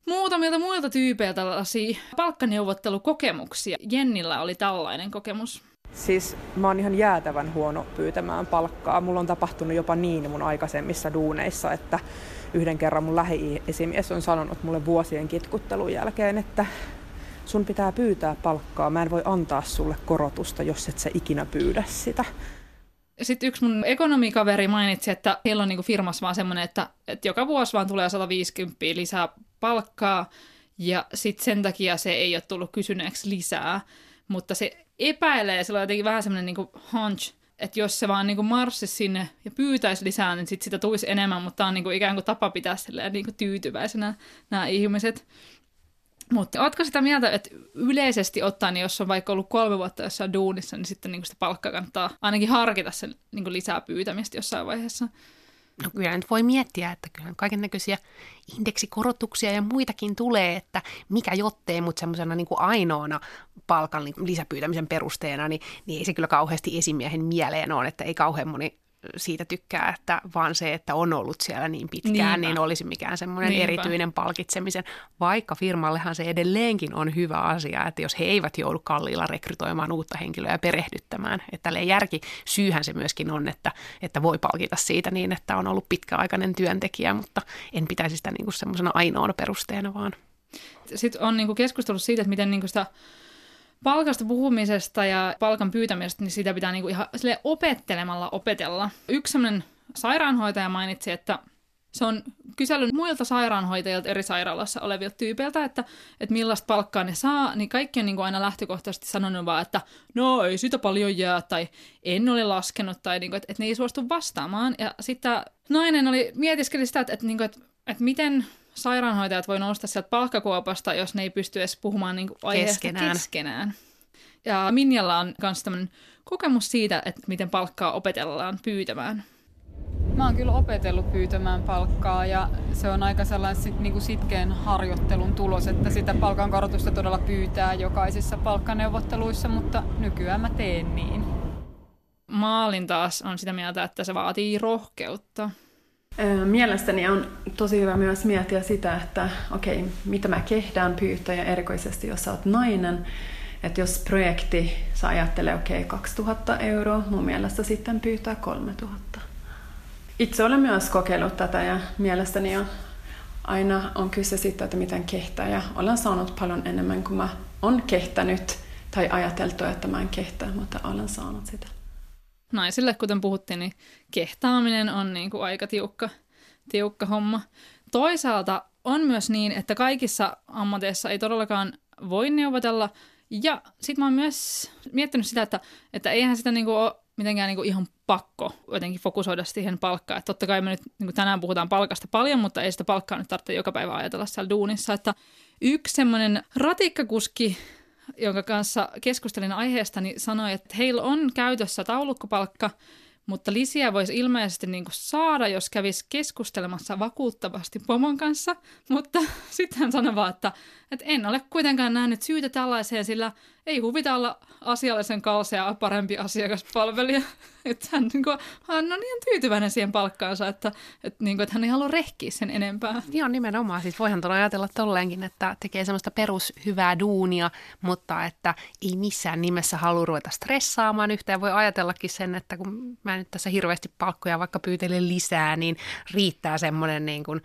B: muutamilta muilta tyypeiltä tällaisia palkkaneuvottelukokemuksia. Jennillä oli tällainen kokemus.
A: Siis mä oon ihan jäätävän huono pyytämään palkkaa. Mulla on tapahtunut jopa niin mun aikaisemmissa duuneissa, että yhden kerran mun lähi-esimies on sanonut mulle vuosien kitkuttelun jälkeen, että sun pitää pyytää palkkaa. Mä en voi antaa sulle korotusta, jos et sä ikinä pyydä sitä.
B: Sitten yksi mun ekonomikaveri mainitsi, että heillä on niinku firmassa vaan semmoinen, että, että joka vuosi vaan tulee 150 lisää palkkaa, ja sitten sen takia se ei ole tullut kysyneeksi lisää. Mutta se epäilee, sillä on jotenkin vähän semmoinen niin hunch, että jos se vaan niin marssisi sinne ja pyytäisi lisää, niin sit sitä tulisi enemmän, mutta tämä on niin kuin ikään kuin tapa pitää silleen niin kuin tyytyväisenä nämä ihmiset. Mutta ootko sitä mieltä, että yleisesti ottaen, niin jos on vaikka ollut kolme vuotta jossain duunissa, niin sitten niin sitä palkkaa kannattaa ainakin harkita sen niin lisää pyytämistä jossain vaiheessa?
C: No kyllä nyt voi miettiä, että kyllä kaiken näköisiä indeksikorotuksia ja muitakin tulee, että mikä jottei, mutta semmoisena niin ainoana palkan lisäpyytämisen perusteena, niin, niin ei se kyllä kauheasti esimiehen mieleen ole, että ei kauhean moni siitä tykkää, että vaan se, että on ollut siellä niin pitkään, Niinpä. niin olisi mikään semmoinen Niinpä. erityinen palkitsemisen, vaikka firmallehan se edelleenkin on hyvä asia, että jos he eivät joudu kalliilla rekrytoimaan uutta henkilöä ja perehdyttämään, että järki syyhän se myöskin on, että, että voi palkita siitä niin, että on ollut pitkäaikainen työntekijä, mutta en pitäisi sitä niin kuin semmoisena ainoana perusteena vaan.
B: Sitten on niin kuin keskustellut siitä, että miten niin kuin sitä palkasta puhumisesta ja palkan pyytämisestä, niin sitä pitää niinku ihan sille opettelemalla opetella. Yksi sellainen sairaanhoitaja mainitsi, että se on kysellyt muilta sairaanhoitajilta eri sairaalassa olevilta tyypeiltä, että, että millaista palkkaa ne saa, niin kaikki on niin kuin aina lähtökohtaisesti sanonut vaan, että no ei sitä paljon jää, tai en ole laskenut, tai niin kuin, että, että ne ei suostu vastaamaan. Ja sitten nainen oli mietiskeli sitä, että, että, niin kuin, että, että miten sairaanhoitajat voi nousta sieltä palkkakuopasta, jos ne ei pysty edes puhumaan niin aiheesta keskenään. keskenään. Ja Minjalla on myös tämmöinen kokemus siitä, että miten palkkaa opetellaan pyytämään.
D: Mä oon kyllä opetellut pyytämään palkkaa ja se on aika sellainen sit, niin kuin sitkeen harjoittelun tulos, että sitä palkankorotusta todella pyytää jokaisissa palkkaneuvotteluissa, mutta nykyään mä teen niin.
B: Maalin taas on sitä mieltä, että se vaatii rohkeutta.
E: Mielestäni on tosi hyvä myös miettiä sitä, että okei, okay, mitä mä kehdään pyytää ja erikoisesti jos sä oot nainen, että jos projekti, sä ajattelee okei okay, 2000 euroa, mun mielestä sitten pyytää 3000. Itse olen myös kokeillut tätä ja mielestäni on, aina on kyse siitä, että miten kehtää ja olen saanut paljon enemmän kuin mä on kehtänyt tai ajateltu, että mä en kehtää, mutta olen saanut sitä.
B: Naisille, kuten puhuttiin, niin kehtaaminen on niin kuin aika tiukka, tiukka homma. Toisaalta on myös niin, että kaikissa ammateissa ei todellakaan voi neuvotella. Ja sitten mä oon myös miettinyt sitä, että, että eihän sitä niinku ole mitenkään niinku ihan pakko jotenkin fokusoida siihen palkkaan. Että totta kai me nyt niinku tänään puhutaan palkasta paljon, mutta ei sitä palkkaa nyt tarvitse joka päivä ajatella siellä duunissa. Että yksi semmoinen ratikkakuski, jonka kanssa keskustelin aiheesta, niin sanoi, että heillä on käytössä taulukkopalkka – mutta lisiä voisi ilmeisesti niin kuin saada, jos kävisi keskustelemassa vakuuttavasti pomon kanssa, mutta sitten hän sanoi vaan, että, että en ole kuitenkaan nähnyt syytä tällaiseen, sillä ei huvita olla asiallisen kalsea parempi asiakaspalvelija. Että hän, niin kuin, hän on ihan tyytyväinen siihen palkkaansa, että, että, niin kuin, että hän ei halua rehkiä sen enempää.
C: Joo, nimenomaan. Siis voihan tuolla ajatella tolleenkin, että tekee semmoista perushyvää duunia, mutta että ei missään nimessä halua ruveta stressaamaan yhtään. Voi ajatellakin sen, että kun mä nyt tässä hirveästi palkkoja vaikka pyytelen lisää, niin riittää semmoinen niin kuin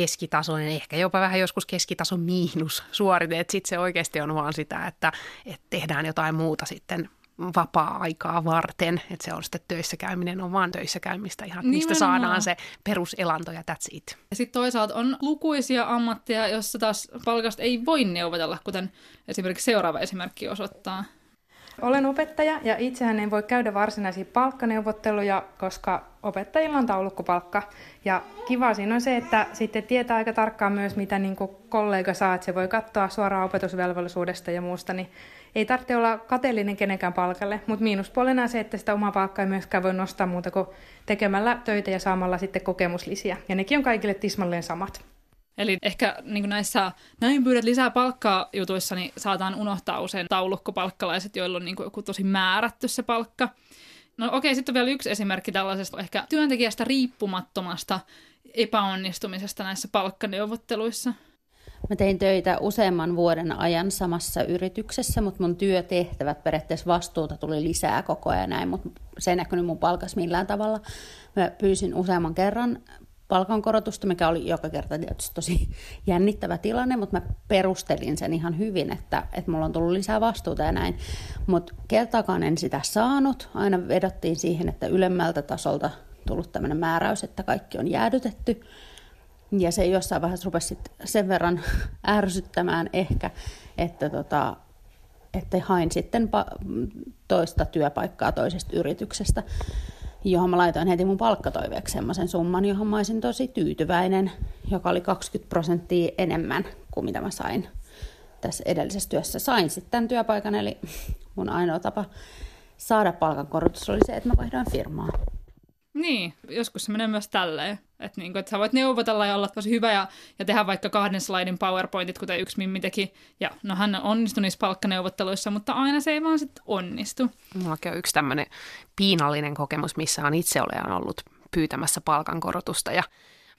C: keskitasoinen, ehkä jopa vähän joskus keskitason miinus suorite, että sitten se oikeasti on vaan sitä, että, että tehdään jotain muuta sitten vapaa-aikaa varten, että se on sitten töissä käyminen, on vaan töissä käymistä ihan, Nimenomaan. mistä saadaan se peruselanto ja that's it.
B: Ja sitten toisaalta on lukuisia ammatteja, joissa taas palkasta ei voi neuvotella, kuten esimerkiksi seuraava esimerkki osoittaa.
F: Olen opettaja ja itsehän en voi käydä varsinaisia palkkaneuvotteluja, koska opettajilla on taulukkopalkka. Ja kiva siinä on se, että sitten tietää aika tarkkaan myös, mitä niin kollega saa, että se voi katsoa suoraan opetusvelvollisuudesta ja muusta, niin ei tarvitse olla kateellinen kenenkään palkalle, mutta miinuspuolena se, että sitä omaa palkkaa ei myöskään voi nostaa muuta kuin tekemällä töitä ja saamalla sitten kokemuslisiä. Ja nekin on kaikille tismalleen samat.
B: Eli ehkä niin näissä näin pyydät lisää palkkaa jutuissa, niin saataan unohtaa usein taulukkopalkkalaiset, joilla on niin kuin joku tosi määrätty se palkka. No okei, sitten on vielä yksi esimerkki tällaisesta ehkä työntekijästä riippumattomasta epäonnistumisesta näissä palkkaneuvotteluissa.
G: Mä tein töitä useamman vuoden ajan samassa yrityksessä, mutta mun työtehtävät, periaatteessa vastuuta tuli lisää koko ajan näin, mutta se ei näkynyt mun palkas millään tavalla. Mä pyysin useamman kerran palkankorotusta, mikä oli joka kerta tietysti tosi jännittävä tilanne, mutta mä perustelin sen ihan hyvin, että, että mulla on tullut lisää vastuuta ja näin. Mutta kertaakaan en sitä saanut. Aina vedottiin siihen, että ylemmältä tasolta tullut tämmöinen määräys, että kaikki on jäädytetty. Ja se jossain vaiheessa rupesi sen verran ärsyttämään ehkä, että, tota, että hain sitten toista työpaikkaa toisesta yrityksestä johon mä laitoin heti mun palkkatoiveeksi semmoisen summan, johon mä olisin tosi tyytyväinen, joka oli 20 prosenttia enemmän kuin mitä mä sain tässä edellisessä työssä. Sain sitten tämän työpaikan, eli mun ainoa tapa saada palkankorotus oli se, että mä vaihdoin firmaa.
B: Niin, joskus se menee myös tälleen. Että niinku, et sä voit neuvotella ja olla tosi hyvä ja, ja tehdä vaikka kahden slaidin powerpointit, kuten yksi Mimmi teki. Ja no hän onnistui niissä palkkaneuvotteluissa, mutta aina se ei vaan sitten onnistu.
C: Mulla on yksi tämmöinen piinallinen kokemus, missä on itse olen ollut pyytämässä palkankorotusta ja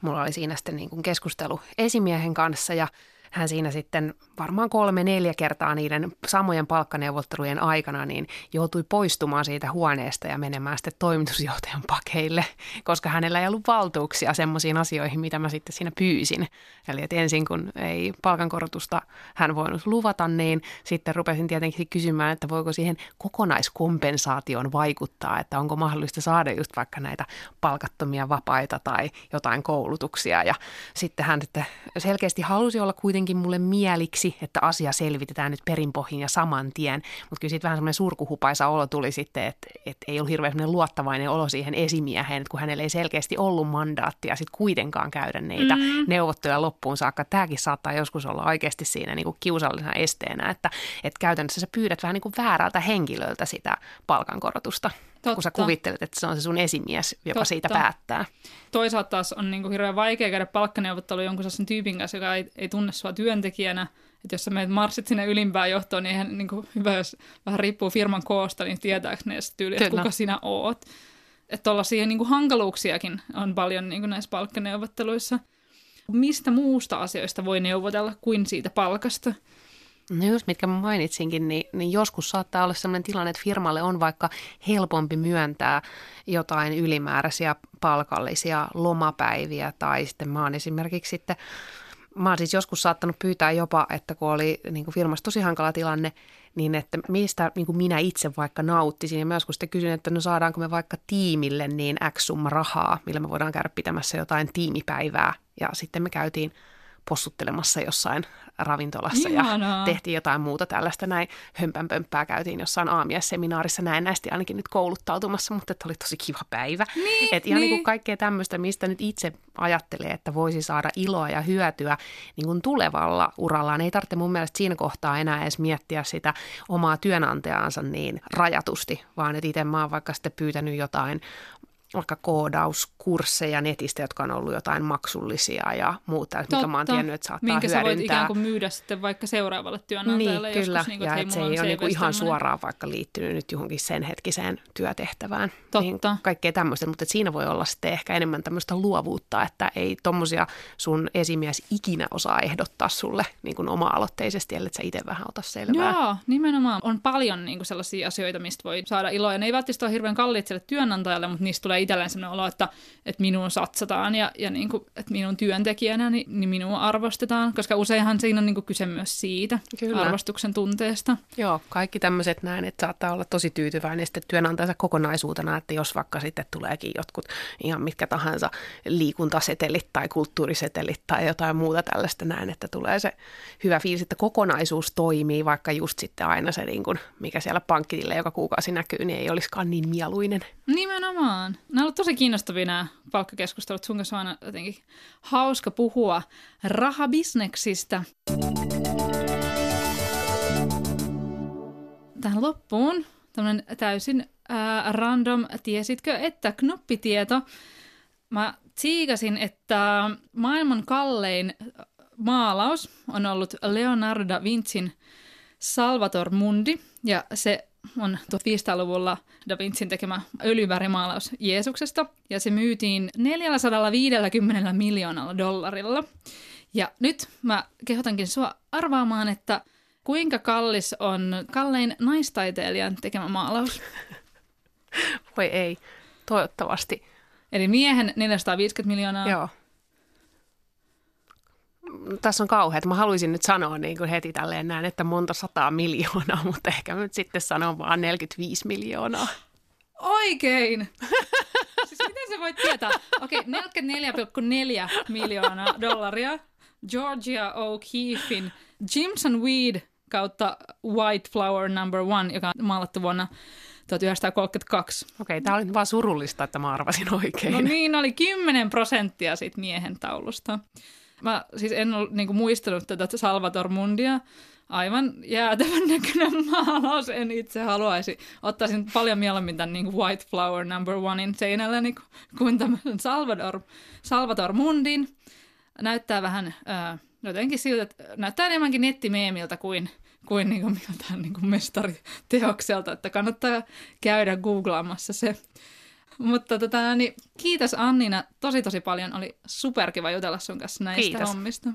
C: mulla oli siinä sitten niin kuin keskustelu esimiehen kanssa ja hän siinä sitten varmaan kolme, neljä kertaa niiden samojen palkkaneuvottelujen aikana niin joutui poistumaan siitä huoneesta ja menemään sitten toimitusjohtajan pakeille, koska hänellä ei ollut valtuuksia semmoisiin asioihin, mitä mä sitten siinä pyysin. Eli että ensin kun ei palkankorotusta hän voinut luvata, niin sitten rupesin tietenkin kysymään, että voiko siihen kokonaiskompensaation vaikuttaa, että onko mahdollista saada just vaikka näitä palkattomia vapaita tai jotain koulutuksia. Ja sitten hän sitten selkeästi halusi olla kuitenkin mulle mieliksi, että asia selvitetään nyt perinpohjin ja saman tien. Mutta kyllä siitä vähän semmoinen surkuhupaisa olo tuli sitten, että, että ei ollut hirveän luottavainen olo siihen esimieheen, että kun hänellä ei selkeästi ollut mandaattia sitten kuitenkaan käydä niitä mm. neuvotteluja loppuun saakka. Tämäkin saattaa joskus olla oikeasti siinä niin kuin kiusallisena esteenä, että, että käytännössä sä pyydät vähän niin kuin väärältä henkilöltä sitä palkankorotusta.
B: Totta.
C: kun sä kuvittelet, että se on se sun esimies, joka
B: Totta.
C: siitä päättää.
B: Toisaalta taas on niin kuin hirveän vaikea käydä palkkaneuvottelu jonkun sellaisen tyypin kanssa, joka ei, ei tunne sua työntekijänä. Että jos sä menet marssit sinne ylimpään johtoon, niin eihän niin kuin hyvä, jos vähän riippuu firman koosta, niin tietääkö ne tyyli, että kuka sinä oot. Että tuollaisia niin kuin hankaluuksiakin on paljon niin kuin näissä palkkaneuvotteluissa. Mistä muusta asioista voi neuvotella kuin siitä palkasta?
C: No just mitkä mä mainitsinkin, niin, niin joskus saattaa olla sellainen tilanne, että firmalle on vaikka helpompi myöntää jotain ylimääräisiä palkallisia lomapäiviä tai sitten mä oon esimerkiksi sitten Mä oon siis joskus saattanut pyytää jopa, että kun oli niin kuin firmassa tosi hankala tilanne, niin että mistä niin kuin minä itse vaikka nauttisin. Ja mä joskus sitten kysyin, että no saadaanko me vaikka tiimille niin X summa rahaa, millä me voidaan käydä pitämässä jotain tiimipäivää. Ja sitten me käytiin possuttelemassa jossain ravintolassa
B: Ihanaa.
C: ja tehtiin jotain muuta tällaista näin. Hömpänpömppää käytiin jossain aamiesseminaarissa näin näistä ainakin nyt kouluttautumassa, mutta että oli tosi kiva päivä.
B: Niin,
C: Et ihan niin.
B: niin.
C: kuin kaikkea tämmöistä, mistä nyt itse ajattelee, että voisi saada iloa ja hyötyä niin kuin tulevalla urallaan. Ei tarvitse mun mielestä siinä kohtaa enää edes miettiä sitä omaa työnantajaansa niin rajatusti, vaan että itse mä oon vaikka sitten pyytänyt jotain vaikka koodauskursseja netistä, jotka on ollut jotain maksullisia ja muuta, mikä mä oon tiennyt, että saattaa
B: minkä sä voit
C: hyödyntää.
B: ikään kuin myydä sitten vaikka seuraavalle työnantajalle
C: Niin, kyllä.
B: joskus, niin kuin,
C: ja
B: että
C: se ei ole niinku ihan
B: tämmönen.
C: suoraan vaikka liittynyt nyt johonkin sen hetkiseen työtehtävään.
B: Totta.
C: Niin kaikkea tämmöistä, mutta että siinä voi olla sitten ehkä enemmän tämmöistä luovuutta, että ei tommosia sun esimies ikinä osaa ehdottaa sulle niin kuin oma-aloitteisesti, ellei sä itse vähän ota selvää.
B: Joo, nimenomaan. On paljon niin kuin sellaisia asioita, mistä voi saada iloa. Ja ne ei välttämättä ole hirveän kalliit sille työnantajalle, mutta niistä tulee itselleen sellainen olo, että, että minuun satsataan ja, ja niin kuin, että minun työntekijänä niin, niin minua arvostetaan. Koska useinhan siinä on niin kuin kyse myös siitä
C: Kyllä.
B: arvostuksen tunteesta.
C: Joo, kaikki tämmöiset näin, että saattaa olla tosi tyytyväinen sitten työnantajansa kokonaisuutena, että jos vaikka sitten tuleekin jotkut ihan mitkä tahansa liikuntasetelit tai kulttuurisetelit tai jotain muuta tällaista näin, että tulee se hyvä fiilis, että kokonaisuus toimii, vaikka just sitten aina se, niin kuin, mikä siellä pankkitille joka kuukausi näkyy, niin ei olisikaan niin mieluinen.
B: Nimenomaan. Nämä ollut tosi kiinnostavia nämä palkkakeskustelut. Sun kanssa on aina jotenkin hauska puhua rahabisneksistä. Tähän loppuun tämmöinen täysin ää, random, tiesitkö, että knoppitieto. Mä tsiikasin, että maailman kallein maalaus on ollut Leonardo Vincin Salvator Mundi, ja se on 1500-luvulla Da Vincin tekemä öljyvärimaalaus Jeesuksesta, ja se myytiin 450 miljoonalla dollarilla. Ja nyt mä kehotankin sua arvaamaan, että kuinka kallis on kallein naistaiteilijan tekemä maalaus.
C: Voi ei, toivottavasti.
B: Eli miehen 450 miljoonaa.
C: Joo. Tässä on kauheat. Mä haluaisin nyt sanoa niin kuin heti tälleen näin, että monta sataa miljoonaa, mutta ehkä mä nyt sitten sanon vaan 45 miljoonaa.
B: Oikein! siis miten sä voit tietää? Okei, 44,4 miljoonaa dollaria. Georgia O'Keeffin Jimson Weed kautta White Flower Number One, joka on maalattu vuonna 1932.
C: Okei, tää oli vaan surullista, että mä arvasin oikein.
B: No niin, oli 10 prosenttia siitä miehen taulusta. Mä siis en ole niin muistanut tätä Salvator Mundia. Aivan jäätävän näköinen maalaus, en itse haluaisi. Ottaisin paljon mieluummin tämän niin White Flower Number Onein seinällä niin kuin, kuin tämän Salvador, Salvator Mundin. Näyttää vähän äh, jotenkin siltä, että näyttää enemmänkin nettimeemiltä kuin, kuin, niin kuin miltään niin kuin mestariteokselta, että kannattaa käydä googlaamassa se. Mutta tota, niin, kiitos Annina tosi tosi paljon. Oli superkiva jutella sun kanssa näistä
C: Kiitos.
B: hommista.